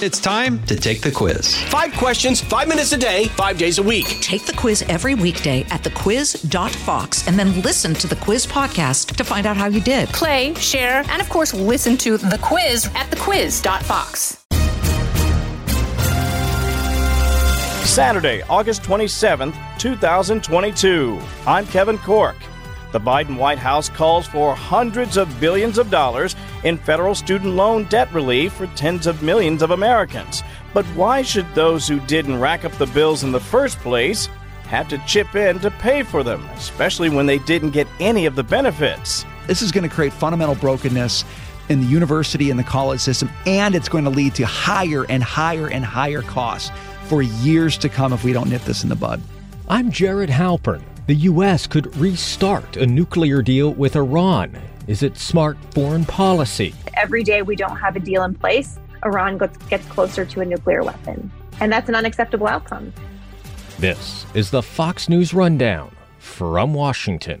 It's time to take the quiz. Five questions, five minutes a day, five days a week. Take the quiz every weekday at thequiz.fox and then listen to the quiz podcast to find out how you did. Play, share, and of course, listen to the quiz at thequiz.fox. Saturday, August 27th, 2022. I'm Kevin Corke. The Biden White House calls for hundreds of billions of dollars in federal student loan debt relief for tens of millions of Americans. But why should those who didn't rack up the bills in the first place have to chip in to pay for them, especially when they didn't get any of the benefits? This is going to create fundamental brokenness in the university and the college system, and it's going to lead to higher and higher and higher costs for years to come if we don't nip this in the bud. I'm Jared Halpern the U.S. could restart a nuclear deal with Iran. Is it smart foreign policy? Every day we don't have a deal in place, Iran gets closer to a nuclear weapon. And that's an unacceptable outcome. This is the Fox News Rundown from Washington.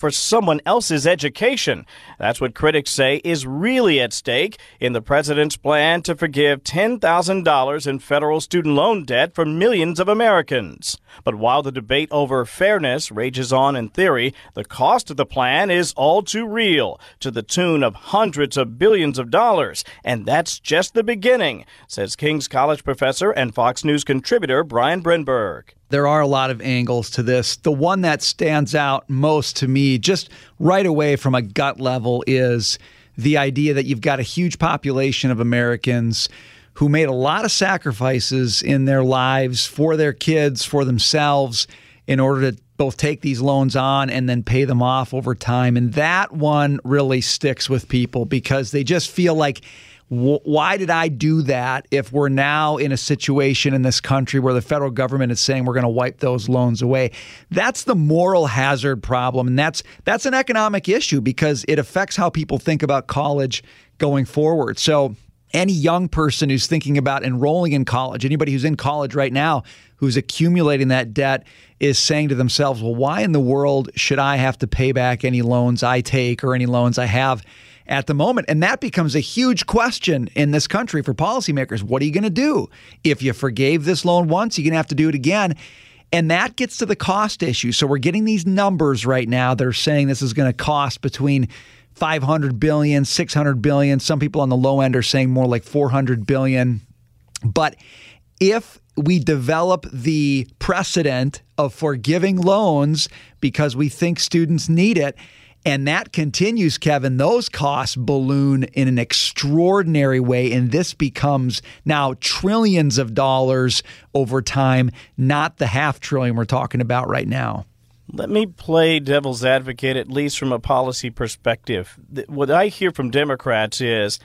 For someone else's education. That's what critics say is really at stake in the president's plan to forgive $10,000 in federal student loan debt for millions of Americans. But while the debate over fairness rages on in theory, the cost of the plan is all too real, to the tune of hundreds of billions of dollars. And that's just the beginning, says King's College professor and Fox News contributor Brian Brenberg there are a lot of angles to this. The one that stands out most to me, just right away from a gut level, is the idea that you've got a huge population of Americans who made a lot of sacrifices in their lives for their kids, for themselves, in order to both take these loans on and then pay them off over time. And that one really sticks with people because they just feel like why did I do that if we're now in a situation in this country where the federal government is saying we're going to wipe those loans away? That's the moral hazard problem and that's that's an economic issue because it affects how people think about college going forward. So any young person who's thinking about enrolling in college, anybody who's in college right now who's accumulating that debt is saying to themselves, well, why in the world should I have to pay back any loans I take or any loans I have at the moment. And that becomes a huge question in this country for policymakers. What are you going to do? If you forgave this loan once, you're going to have to do it again. And that gets to the cost issue. So we're getting these numbers right now. They're saying this is going to cost between 500 billion, 600 billion. Some people on the low end are saying more like 400 billion. But if we develop the precedent of forgiving loans because we think students need it, and that continues, Kevin. Those costs balloon in an extraordinary way. And this becomes now trillions of dollars over time, not the half trillion we're talking about right now. Let me play devil's advocate, at least from a policy perspective. What I hear from Democrats is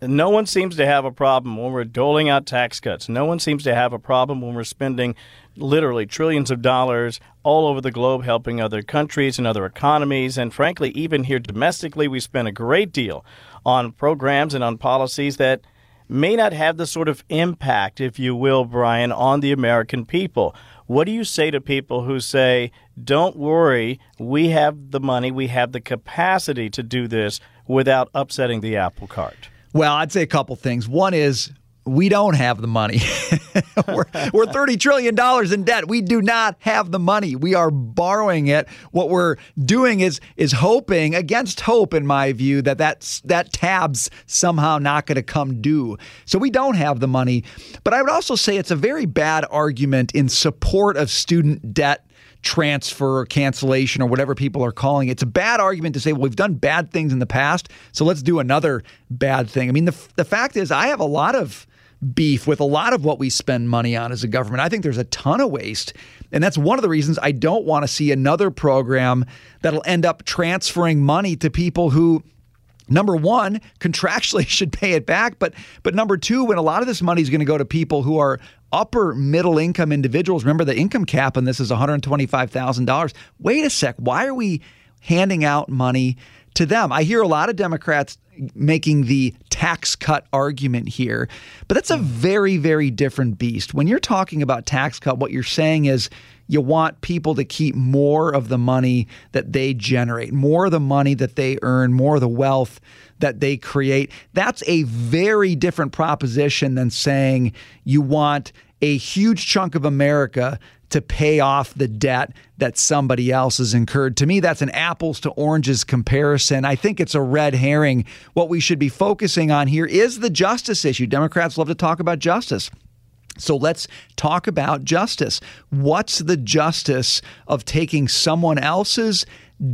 no one seems to have a problem when we're doling out tax cuts. No one seems to have a problem when we're spending literally trillions of dollars all over the globe helping other countries and other economies. And frankly, even here domestically, we spend a great deal on programs and on policies that may not have the sort of impact, if you will, Brian, on the American people. What do you say to people who say, don't worry, we have the money, we have the capacity to do this without upsetting the apple cart? Well, I'd say a couple things. One is we don't have the money. we're, we're $30 trillion in debt. We do not have the money. We are borrowing it. What we're doing is is hoping against hope, in my view, that that's, that tab's somehow not going to come due. So we don't have the money. But I would also say it's a very bad argument in support of student debt transfer or cancellation or whatever people are calling it. It's a bad argument to say, well, we've done bad things in the past, so let's do another bad thing. I mean, the, the fact is, I have a lot of beef with a lot of what we spend money on as a government. I think there's a ton of waste. And that's one of the reasons I don't want to see another program that'll end up transferring money to people who number one, contractually should pay it back. But but number two, when a lot of this money is going to go to people who are upper middle income individuals, remember the income cap on this is $125,000. Wait a sec, why are we handing out money to them? I hear a lot of Democrats making the tax cut argument here, but that's a very, very different beast. When you're talking about tax cut, what you're saying is you want people to keep more of the money that they generate, more of the money that they earn, more of the wealth that they create. That's a very different proposition than saying you want a huge chunk of America to pay off the debt that somebody else has incurred. To me, that's an apples to oranges comparison. I think it's a red herring. What we should be focusing on here is the justice issue. Democrats love to talk about justice. So let's talk about justice. What's the justice of taking someone else's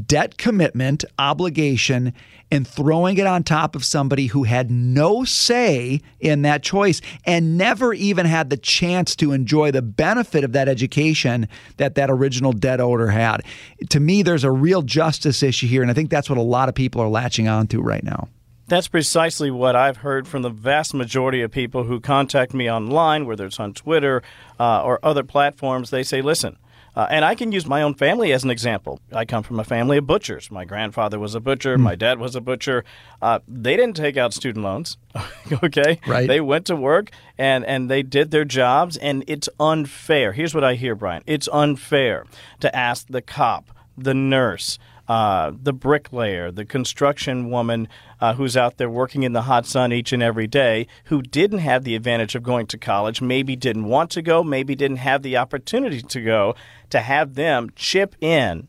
debt commitment obligation and throwing it on top of somebody who had no say in that choice and never even had the chance to enjoy the benefit of that education that that original debt owner had. To me, there's a real justice issue here, and I think that's what a lot of people are latching onto right now. That's precisely what I've heard from the vast majority of people who contact me online, whether it's on Twitter uh, or other platforms. They say, listen, uh, and I can use my own family as an example. I come from a family of butchers. My grandfather was a butcher. Mm. My dad was a butcher. Uh, they didn't take out student loans. okay, right? They went to work and and they did their jobs. And it's unfair. Here's what I hear, Brian. It's unfair to ask the cop, the nurse, uh, the bricklayer, the construction woman uh, who's out there working in the hot sun each and every day, who didn't have the advantage of going to college, maybe didn't want to go, maybe didn't have the opportunity to go, to have them chip in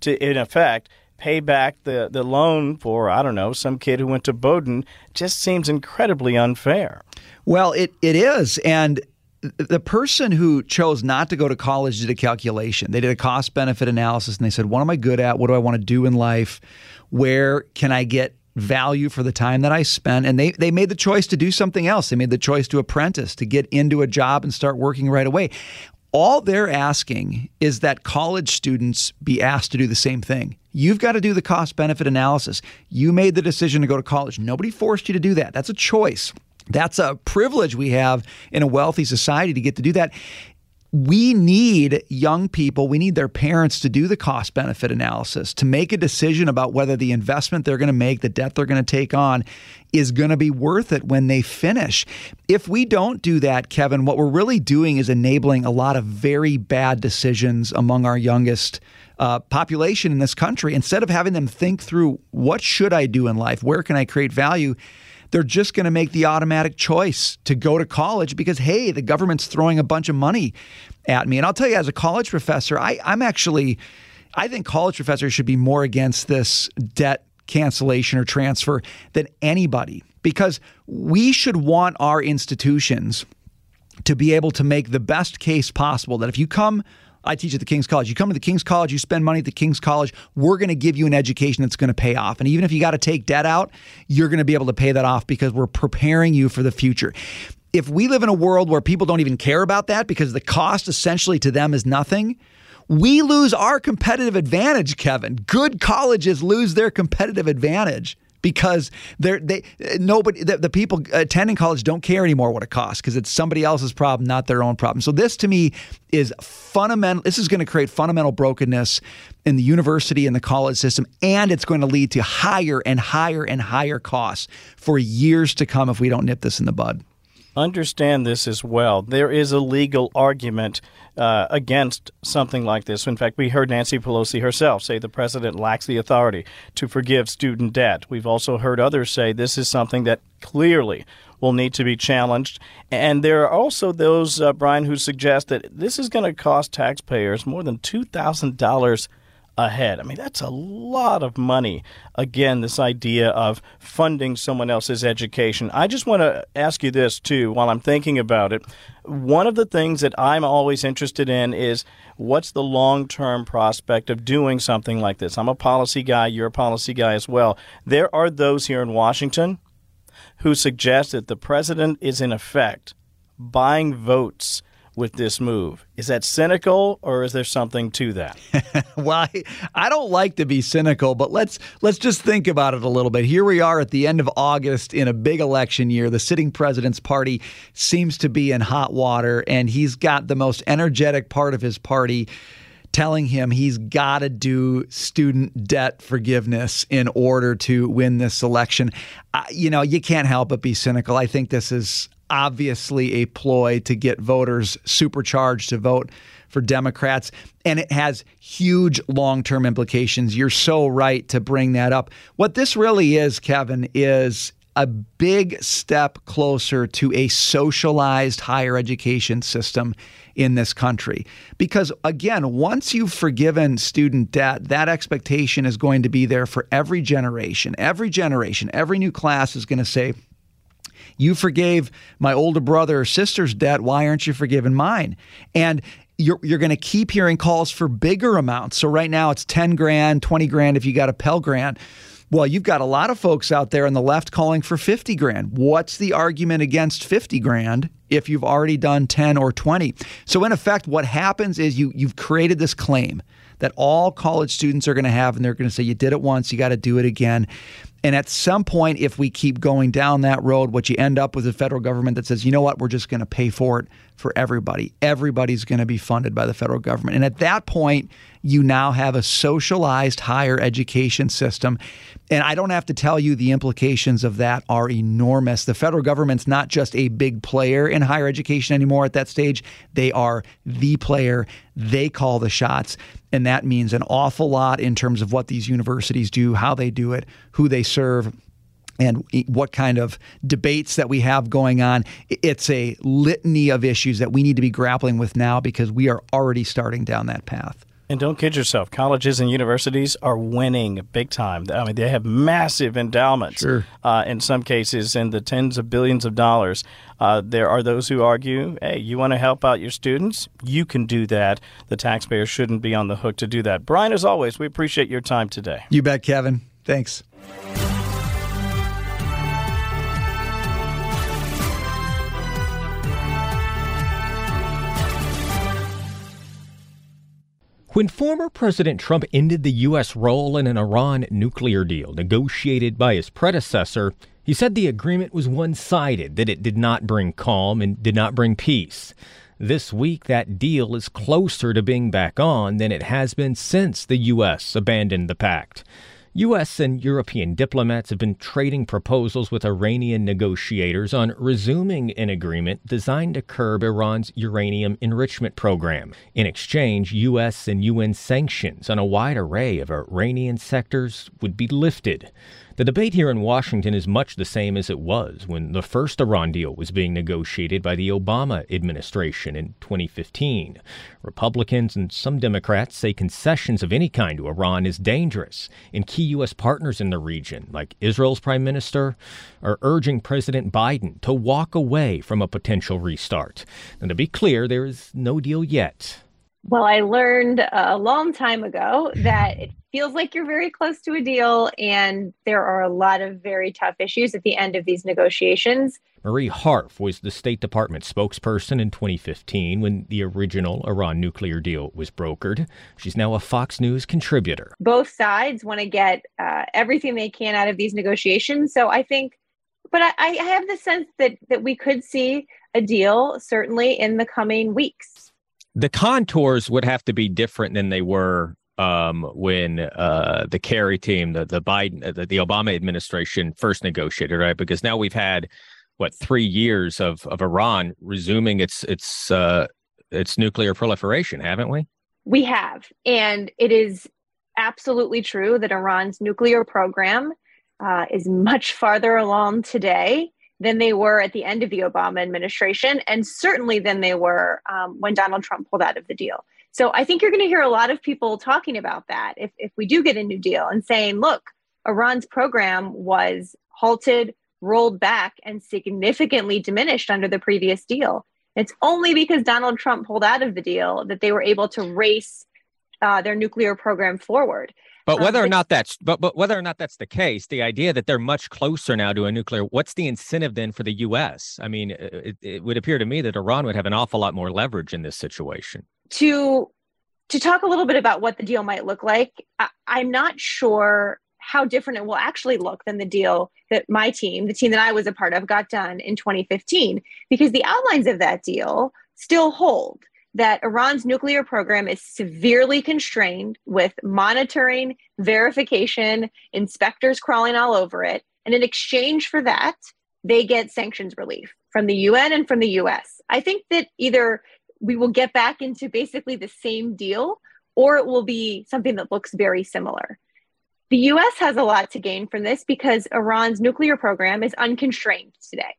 to, in effect, pay back the, the loan for, I don't know, some kid who went to Bowdoin just seems incredibly unfair. Well, it, it is. And the person who chose not to go to college did a calculation. They did a cost benefit analysis and they said, What am I good at? What do I want to do in life? Where can I get value for the time that I spent? And they, they made the choice to do something else. They made the choice to apprentice, to get into a job and start working right away. All they're asking is that college students be asked to do the same thing. You've got to do the cost benefit analysis. You made the decision to go to college. Nobody forced you to do that. That's a choice. That's a privilege we have in a wealthy society to get to do that. We need young people, we need their parents to do the cost benefit analysis, to make a decision about whether the investment they're going to make, the debt they're going to take on, is going to be worth it when they finish. If we don't do that, Kevin, what we're really doing is enabling a lot of very bad decisions among our youngest uh, population in this country. Instead of having them think through what should I do in life, where can I create value, they're just going to make the automatic choice to go to college because, hey, the government's throwing a bunch of money at me. And I'll tell you, as a college professor, I, I'm actually, I think college professors should be more against this debt cancellation or transfer than anybody because we should want our institutions to be able to make the best case possible that if you come I teach at the King's College. You come to the King's College, you spend money at the King's College, we're going to give you an education that's going to pay off. And even if you got to take debt out, you're going to be able to pay that off because we're preparing you for the future. If we live in a world where people don't even care about that because the cost essentially to them is nothing, we lose our competitive advantage, Kevin. Good colleges lose their competitive advantage because they're they nobody the, the people attending college don't care anymore what it costs because it's somebody else's problem, not their own problem. So this to me is fundamental. This is going to create fundamental brokenness in the university and the college system, and it's going to lead to higher and higher and higher costs for years to come if we don't nip this in the bud understand this as well. There is a legal argument uh, against something like this. In fact, we heard Nancy Pelosi herself say the president lacks the authority to forgive student debt. We've also heard others say this is something that clearly will need to be challenged. And there are also those, uh, Brian, who suggest that this is going to cost taxpayers more than $2,000 ahead. I mean, that's a lot of money. Again, this idea of funding someone else's education. I just want to ask you this, too, while I'm thinking about it. One of the things that I'm always interested in is what's the long term prospect of doing something like this? I'm a policy guy, you're a policy guy as well. There are those here in Washington who suggest that the president is, in effect, buying votes with this move. Is that cynical or is there something to that? well, I, don't like to be cynical, but let's let's just think about it a little bit. Here we are at the end of August in a big election year. The sitting president's party seems to be in hot water and he's got the most energetic part of his party telling him he's got to do student debt forgiveness in order to win this election. You know, you can't help but be cynical. I think this is obviously a ploy to get voters supercharged to vote for Democrats. And it has huge long term implications. You're so right to bring that up. What this really is, Kevin, is a big step closer to a socialized higher education system in this country. Because again, once you've forgiven student debt, that expectation is going to be there for every generation. Every generation, every new class is going to say, you forgave my older brother or sister's debt. Why aren't you forgiving mine? And you're, you're going to keep hearing calls for bigger amounts. So right now it's 10 grand, 20 grand if you got a Pell Grant. Well, you've got a lot of folks out there on the left calling for 50 grand. What's the argument against 50 grand if you've already done 10 or 20? So in effect what happens is you you've created this claim that all college students are going to have and they're going to say you did it once, you got to do it again. And at some point, if we keep going down that road, what you end up with is a federal government that says, you know what, we're just going to pay for it for everybody. Everybody's going to be funded by the federal government. And at that point, you now have a socialized higher education system. And I don't have to tell you the implications of that are enormous. The federal government's not just a big player in higher education anymore at that stage, they are the player. They call the shots. And that means an awful lot in terms of what these universities do, how they do it, who they serve, and what kind of debates that we have going on. It's a litany of issues that we need to be grappling with now because we are already starting down that path. And don't kid yourself. Colleges and universities are winning big time. I mean, they have massive endowments. Sure. Uh, in some cases, in the tens of billions of dollars. Uh, there are those who argue, hey, you want to help out your students? You can do that. The taxpayer shouldn't be on the hook to do that. Brian, as always, we appreciate your time today. You bet, Kevin. Thanks. When former President Trump ended the U.S. role in an Iran nuclear deal negotiated by his predecessor, he said the agreement was one sided, that it did not bring calm and did not bring peace. This week, that deal is closer to being back on than it has been since the U.S. abandoned the pact. U.S. and European diplomats have been trading proposals with Iranian negotiators on resuming an agreement designed to curb Iran's uranium enrichment program. In exchange, U.S. and UN sanctions on a wide array of Iranian sectors would be lifted. The debate here in Washington is much the same as it was when the first Iran deal was being negotiated by the Obama administration in 2015. Republicans and some Democrats say concessions of any kind to Iran is dangerous, and key U.S. partners in the region, like Israel's prime minister, are urging President Biden to walk away from a potential restart. And to be clear, there is no deal yet. Well, I learned a long time ago that it feels like you're very close to a deal, and there are a lot of very tough issues at the end of these negotiations. Marie Harf was the State Department spokesperson in 2015 when the original Iran nuclear deal was brokered. She's now a Fox News contributor. Both sides want to get uh, everything they can out of these negotiations. So I think, but I, I have the sense that that we could see a deal certainly in the coming weeks. The contours would have to be different than they were um, when uh, the Kerry team, the the Biden, uh, the, the Obama administration first negotiated, right? Because now we've had what three years of of Iran resuming its its uh, its nuclear proliferation, haven't we? We have, and it is absolutely true that Iran's nuclear program uh, is much farther along today than they were at the end of the Obama administration, and certainly than they were um, when Donald Trump pulled out of the deal. So I think you're going to hear a lot of people talking about that if, if we do get a new deal and saying, look, Iran's program was halted, rolled back, and significantly diminished under the previous deal. It's only because Donald Trump pulled out of the deal that they were able to race uh, their nuclear program forward. But whether um, or not that's but but whether or not that's the case, the idea that they're much closer now to a nuclear, what's the incentive then for the U.S.? I mean, it, it would appear to me that Iran would have an awful lot more leverage in this situation. To to talk a little bit about what the deal might look like, I, I'm not sure how different it will actually look than the deal that my team, the team that I was a part of, got done in 2015, because the outlines of that deal still hold that Iran's nuclear program is severely constrained with monitoring, verification, inspectors crawling all over it. And in exchange for that, they get sanctions relief from the UN and from the US. I think that either we will get back into basically the same deal or it will be something that looks very similar. The US has a lot to gain from this because Iran's nuclear program is unconstrained today.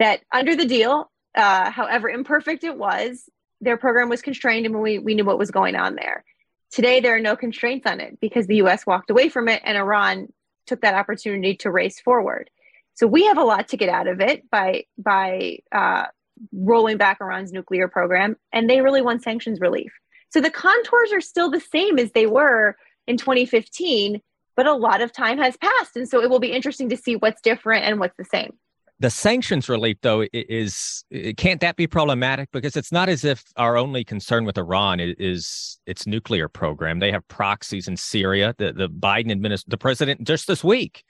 That under the deal, uh, however imperfect it was, their program was constrained and we, we knew what was going on there. Today, there are no constraints on it because the US walked away from it and Iran took that opportunity to race forward. So we have a lot to get out of it by, by uh, rolling back Iran's nuclear program, and they really want sanctions relief. So the contours are still the same as they were in 2015, but a lot of time has passed. And so it will be interesting to see what's different and what's the same. The sanctions relief, though, is can't that be problematic? Because it's not as if our only concern with Iran is, its nuclear program. They have proxies in Syria. The the Biden administration, the president, just this week,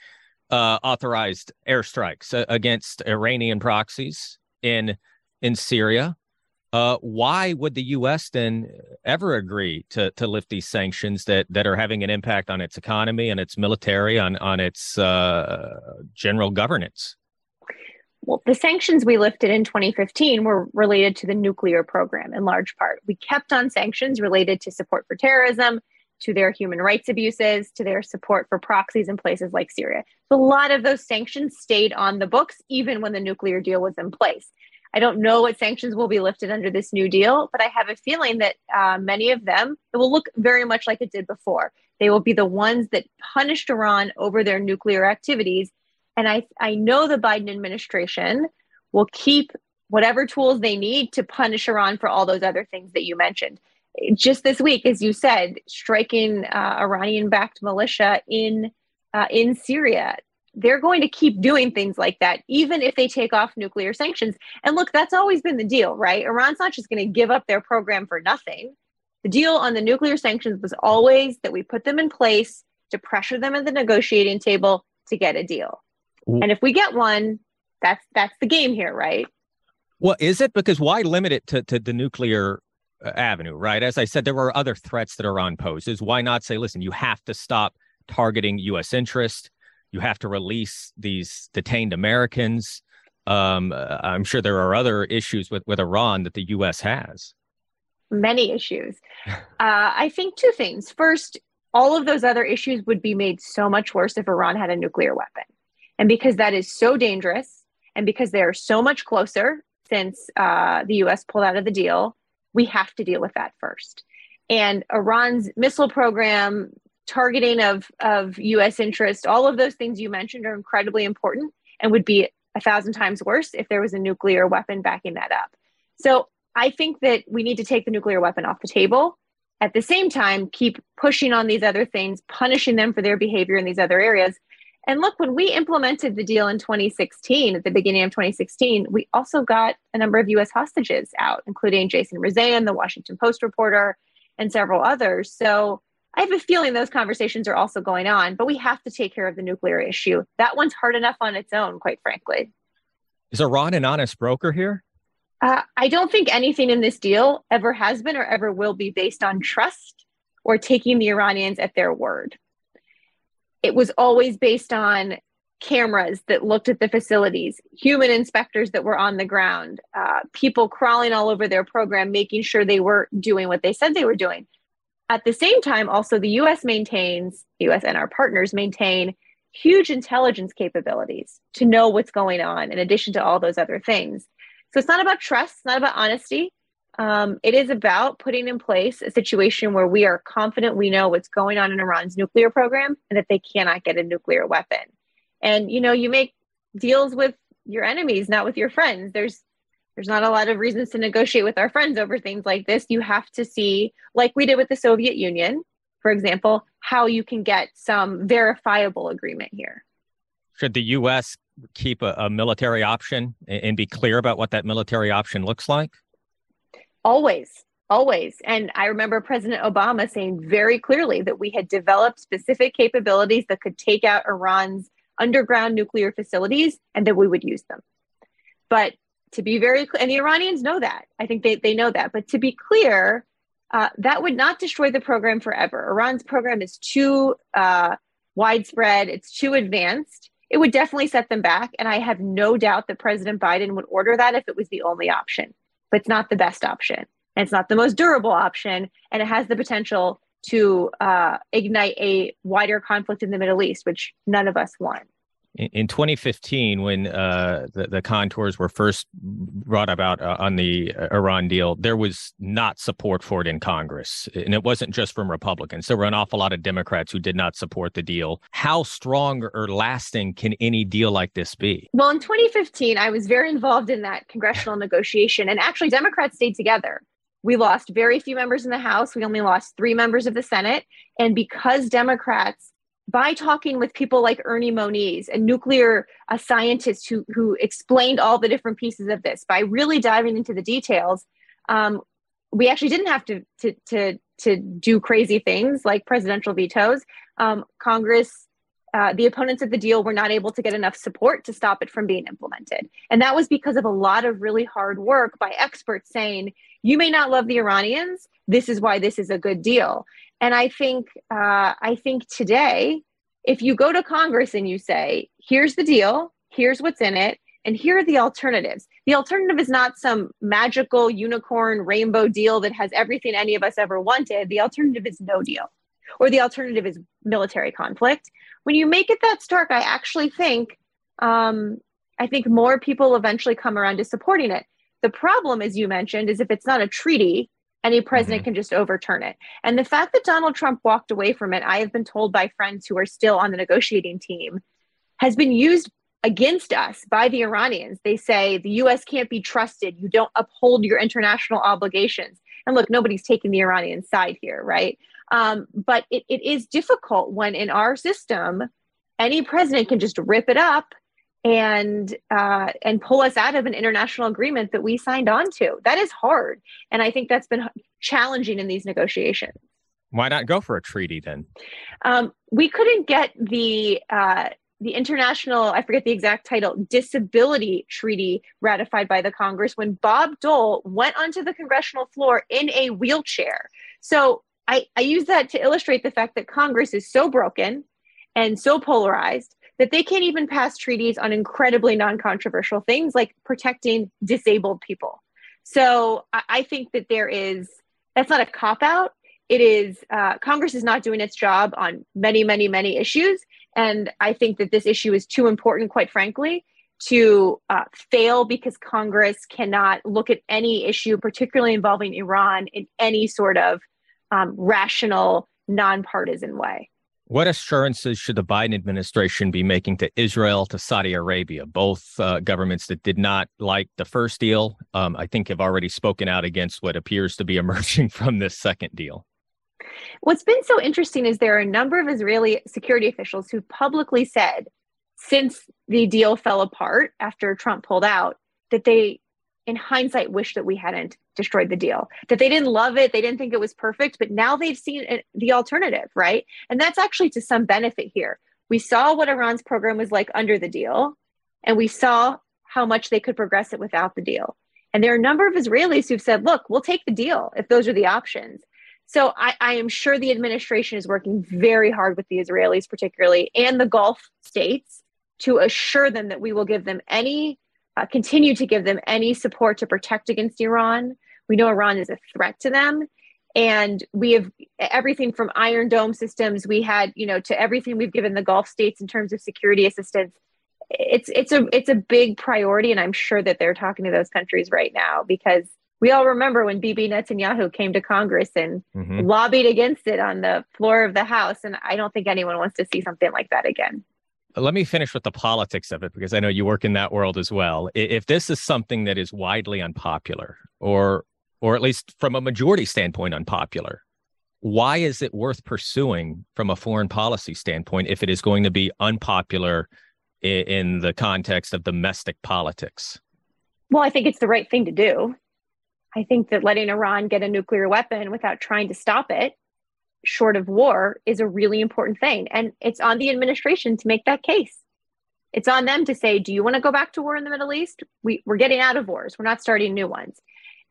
uh, authorized airstrikes uh, against Iranian proxies in in Syria. Uh, why would the U.S. then ever agree to to lift these sanctions that that are having an impact on its economy and its military, on on its uh, general governance? Well, the sanctions we lifted in 2015 were related to the nuclear program in large part. We kept on sanctions related to support for terrorism, to their human rights abuses, to their support for proxies in places like Syria. So a lot of those sanctions stayed on the books even when the nuclear deal was in place. I don't know what sanctions will be lifted under this new deal, but I have a feeling that uh, many of them it will look very much like it did before. They will be the ones that punished Iran over their nuclear activities and I, I know the Biden administration will keep whatever tools they need to punish Iran for all those other things that you mentioned. Just this week, as you said, striking uh, Iranian-backed militia in uh, in Syria, they're going to keep doing things like that, even if they take off nuclear sanctions. And look, that's always been the deal, right? Iran's not just going to give up their program for nothing. The deal on the nuclear sanctions was always that we put them in place to pressure them at the negotiating table to get a deal. And if we get one, that's that's the game here, right? Well, is it because why limit it to, to the nuclear uh, avenue, right? As I said, there are other threats that are Iran poses. Why not say, listen, you have to stop targeting U.S. interest. You have to release these detained Americans. Um, uh, I'm sure there are other issues with, with Iran that the U.S. has. Many issues. uh, I think two things. First, all of those other issues would be made so much worse if Iran had a nuclear weapon. And because that is so dangerous, and because they are so much closer since uh, the US pulled out of the deal, we have to deal with that first. And Iran's missile program, targeting of, of US interest, all of those things you mentioned are incredibly important and would be a thousand times worse if there was a nuclear weapon backing that up. So I think that we need to take the nuclear weapon off the table. At the same time, keep pushing on these other things, punishing them for their behavior in these other areas, and look, when we implemented the deal in 2016, at the beginning of 2016, we also got a number of US hostages out, including Jason Rezaian, the Washington Post reporter, and several others. So I have a feeling those conversations are also going on, but we have to take care of the nuclear issue. That one's hard enough on its own, quite frankly. Is Iran an honest broker here? Uh, I don't think anything in this deal ever has been or ever will be based on trust or taking the Iranians at their word it was always based on cameras that looked at the facilities, human inspectors that were on the ground, uh, people crawling all over their program, making sure they were doing what they said they were doing. At the same time, also, the US maintains, the US and our partners maintain huge intelligence capabilities to know what's going on, in addition to all those other things. So it's not about trust, it's not about honesty. Um, it is about putting in place a situation where we are confident we know what's going on in Iran's nuclear program and that they cannot get a nuclear weapon. And you know, you make deals with your enemies, not with your friends. There's there's not a lot of reasons to negotiate with our friends over things like this. You have to see, like we did with the Soviet Union, for example, how you can get some verifiable agreement here. Should the U.S. keep a, a military option and, and be clear about what that military option looks like? Always, always. And I remember President Obama saying very clearly that we had developed specific capabilities that could take out Iran's underground nuclear facilities and that we would use them. But to be very clear, and the Iranians know that. I think they, they know that. But to be clear, uh, that would not destroy the program forever. Iran's program is too uh, widespread, it's too advanced. It would definitely set them back. And I have no doubt that President Biden would order that if it was the only option. But it's not the best option. And it's not the most durable option. And it has the potential to uh, ignite a wider conflict in the Middle East, which none of us want in 2015 when uh, the, the, contours were first brought about uh, on the uh, iran deal there was not support for it in congress. And it wasn't just from republicans. There were an awful lot of democrats who did not support the deal. How strong or lasting can any deal like this be? Well in 2015 i was very involved in that congressional negotiation. And actually democrats stayed together. We lost very few members in the house. We only lost three members of the senate. And because democrats by talking with people like Ernie Moniz, a nuclear a scientist who, who explained all the different pieces of this, by really diving into the details, um, we actually didn't have to, to, to, to do crazy things like presidential vetoes. Um, Congress, uh, the opponents of the deal were not able to get enough support to stop it from being implemented. And that was because of a lot of really hard work by experts saying, you may not love the Iranians. This is why this is a good deal. And I think uh, I think today, if you go to Congress and you say, "Here's the deal. Here's what's in it." And here are the alternatives. The alternative is not some magical unicorn rainbow deal that has everything any of us ever wanted. The alternative is no deal, or the alternative is military conflict. When you make it that stark, I actually think um, I think more people eventually come around to supporting it. The problem, as you mentioned, is if it's not a treaty, any president mm-hmm. can just overturn it. And the fact that Donald Trump walked away from it, I have been told by friends who are still on the negotiating team, has been used against us by the Iranians. They say the US can't be trusted. You don't uphold your international obligations. And look, nobody's taking the Iranian side here, right? Um, but it, it is difficult when in our system, any president can just rip it up and uh, and pull us out of an international agreement that we signed on to. That is hard, and I think that's been challenging in these negotiations. Why not go for a treaty then? Um, we couldn't get the uh, the international I forget the exact title disability treaty ratified by the Congress when Bob Dole went onto the congressional floor in a wheelchair. So I, I use that to illustrate the fact that Congress is so broken and so polarized that they can't even pass treaties on incredibly non controversial things like protecting disabled people. So I, I think that there is, that's not a cop out. It is, uh, Congress is not doing its job on many, many, many issues. And I think that this issue is too important, quite frankly, to uh, fail because Congress cannot look at any issue, particularly involving Iran, in any sort of um, rational, nonpartisan way. What assurances should the Biden administration be making to Israel, to Saudi Arabia, both uh, governments that did not like the first deal? Um, I think have already spoken out against what appears to be emerging from this second deal. What's been so interesting is there are a number of Israeli security officials who publicly said, since the deal fell apart after Trump pulled out, that they in hindsight wish that we hadn't destroyed the deal. That they didn't love it they didn't think it was perfect but now they've seen the alternative right? And that's actually to some benefit here. We saw what iran's program was like under the deal and we saw how much they could progress it without the deal. And there are a number of israelis who've said look we'll take the deal if those are the options. So I, I am sure the administration is working very hard with the israelis particularly and the gulf states to assure them that we will give them any uh, continue to give them any support to protect against Iran. We know Iran is a threat to them. And we have everything from Iron Dome systems, we had, you know, to everything we've given the Gulf states in terms of security assistance. It's it's a it's a big priority, and I'm sure that they're talking to those countries right now because we all remember when Bibi Netanyahu came to Congress and mm-hmm. lobbied against it on the floor of the House, and I don't think anyone wants to see something like that again let me finish with the politics of it because I know you work in that world as well. If this is something that is widely unpopular or or at least from a majority standpoint unpopular, why is it worth pursuing from a foreign policy standpoint if it is going to be unpopular in, in the context of domestic politics? Well, I think it's the right thing to do. I think that letting Iran get a nuclear weapon without trying to stop it, short of war, is a really important thing. And it's on the administration to make that case. It's on them to say, do you want to go back to war in the Middle East? We, we're getting out of wars, we're not starting new ones.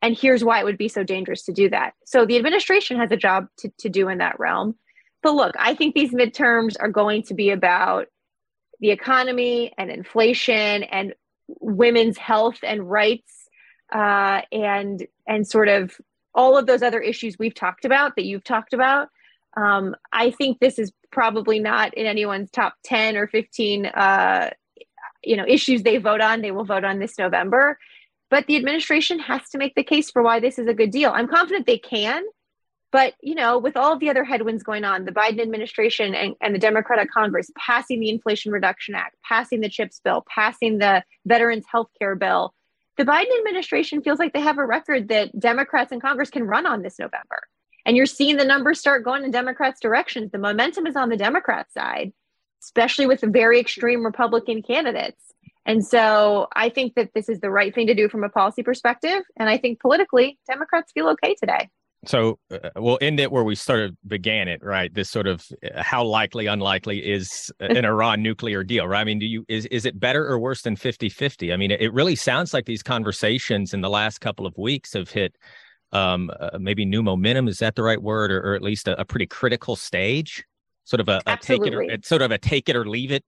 And here's why it would be so dangerous to do that. So the administration has a job to, to do in that realm. But look, I think these midterms are going to be about the economy and inflation and women's health and rights uh, and and sort of all of those other issues we've talked about that you've talked about. Um, I think this is probably not in anyone's top 10 or 15 uh, you know issues they vote on. They will vote on this november. But the administration has to make the case for why this is a good deal. I'm confident they can. But you know with all of the other headwinds going on the biden administration and, and the democratic congress passing the inflation reduction act passing the chips bill passing the veterans health care bill the biden administration feels like they have a record that democrats in congress can run on this november and you're seeing the numbers start going in Democrats' directions. The momentum is on the Democrat side, especially with the very extreme Republican candidates. And so I think that this is the right thing to do from a policy perspective. And I think politically, Democrats feel okay today. So uh, we'll end it where we sort of began it, right? This sort of uh, how likely, unlikely is an Iran nuclear deal, right? I mean, do you is is it better or worse than 50-50? I mean, it, it really sounds like these conversations in the last couple of weeks have hit um, uh, maybe new momentum. Is that the right word, or, or at least a, a, pretty critical stage? Sort of a, a take it, or, sort of a take it or leave it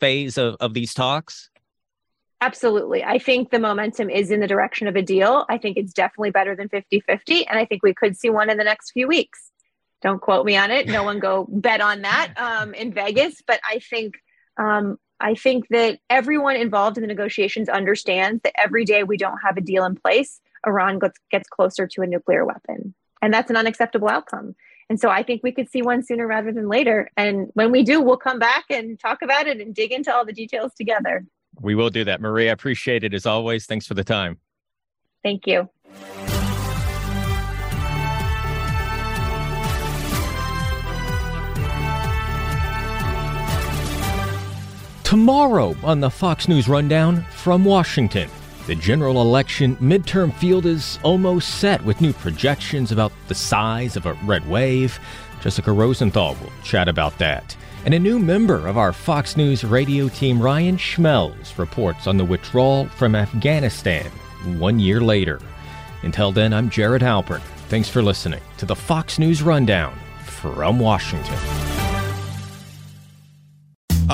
phase of, of these talks. Absolutely. I think the momentum is in the direction of a deal. I think it's definitely better than 50 50. And I think we could see one in the next few weeks. Don't quote me on it. No one go bet on that um, in Vegas. But I think um, I think that everyone involved in the negotiations understands that every day we don't have a deal in place, Iran gets, gets closer to a nuclear weapon. And that's an unacceptable outcome. And so I think we could see one sooner rather than later. And when we do, we'll come back and talk about it and dig into all the details together. We will do that. Maria, I appreciate it as always. Thanks for the time. Thank you. Tomorrow on the Fox News Rundown from Washington. The general election midterm field is almost set with new projections about the size of a red wave. Jessica Rosenthal will chat about that. And a new member of our Fox News radio team, Ryan Schmelz, reports on the withdrawal from Afghanistan one year later. Until then, I'm Jared Halpern. Thanks for listening to the Fox News Rundown from Washington.